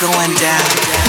going down.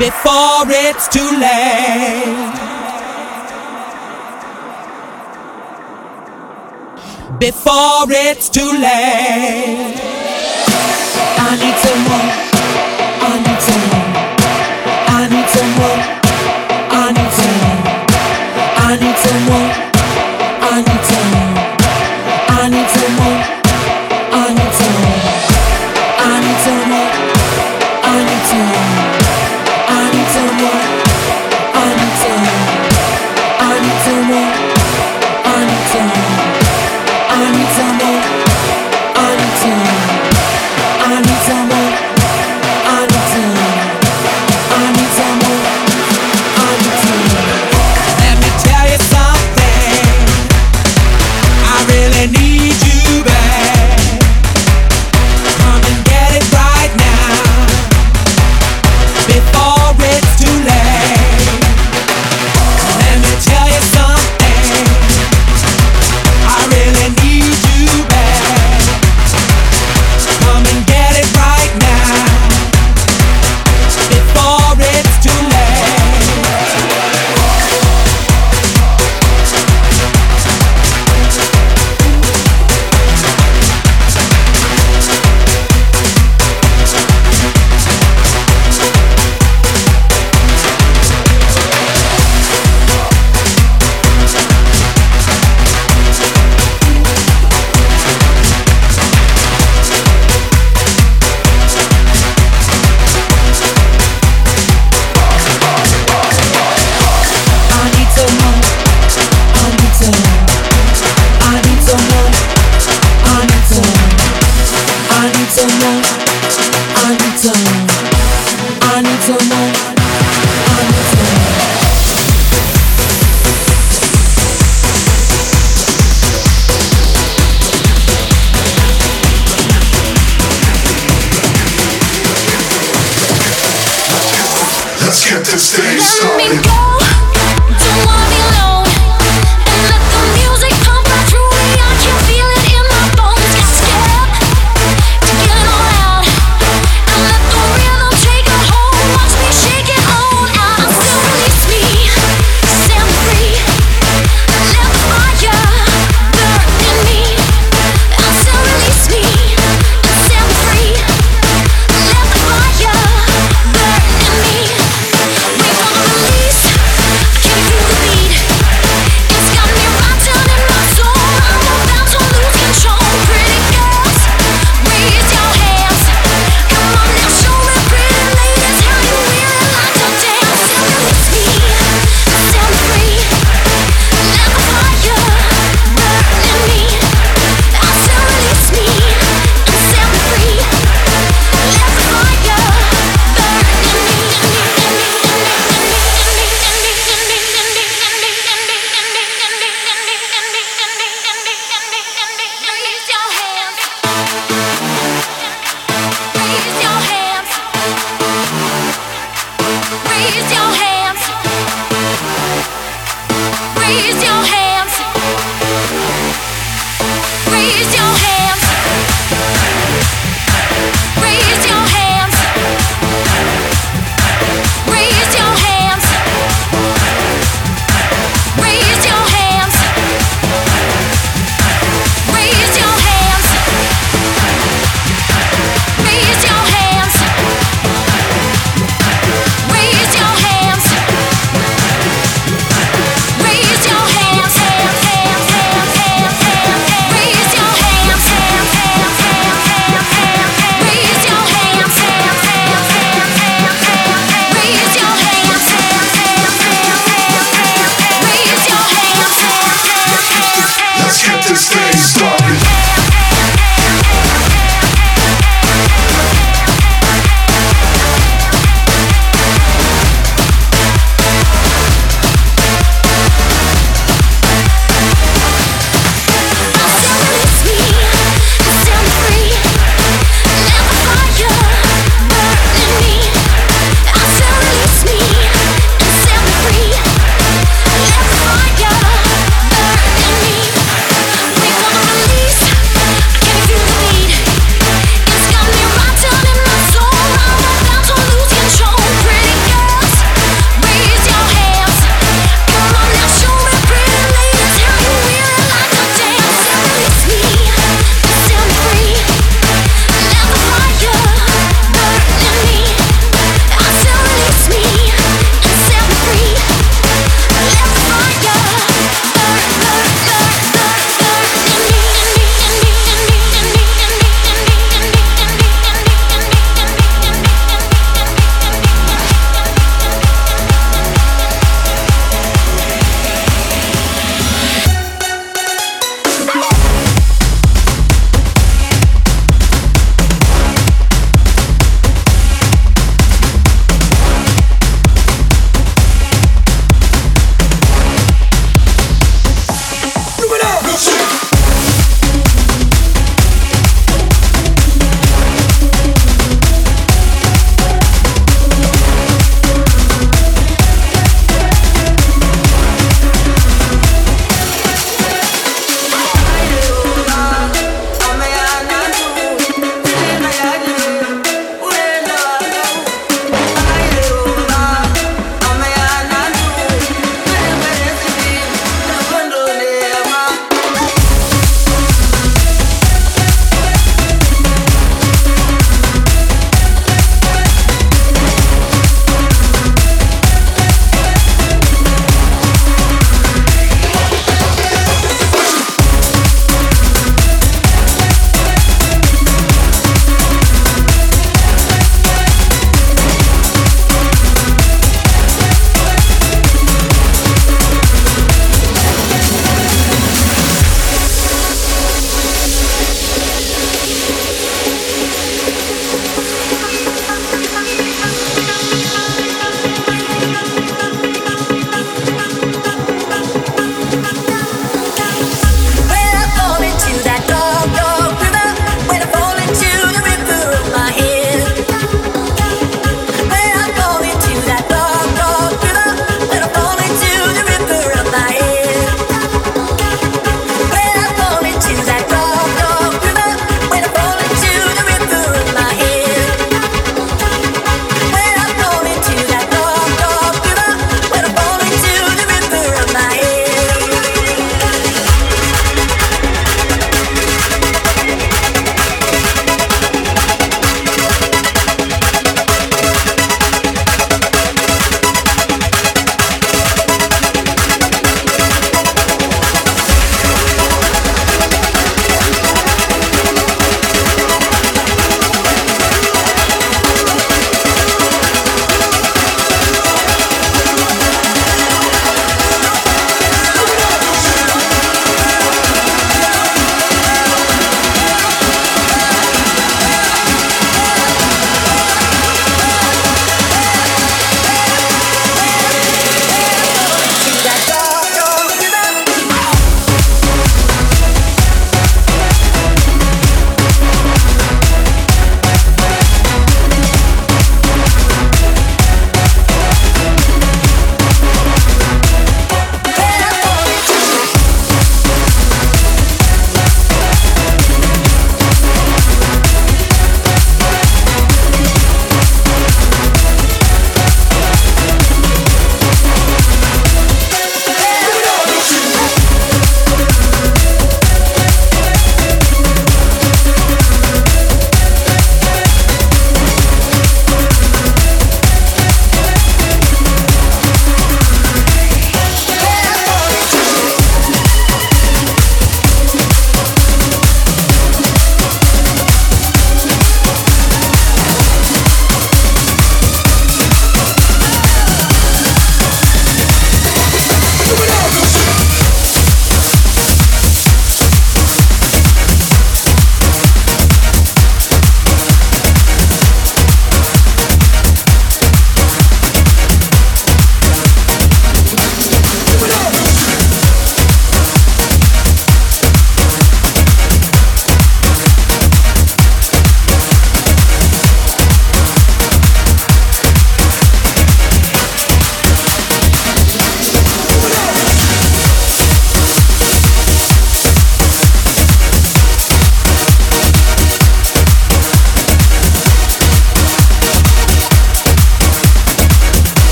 before it's too late. Before it's too late, I need to. get this thing started. Let me go.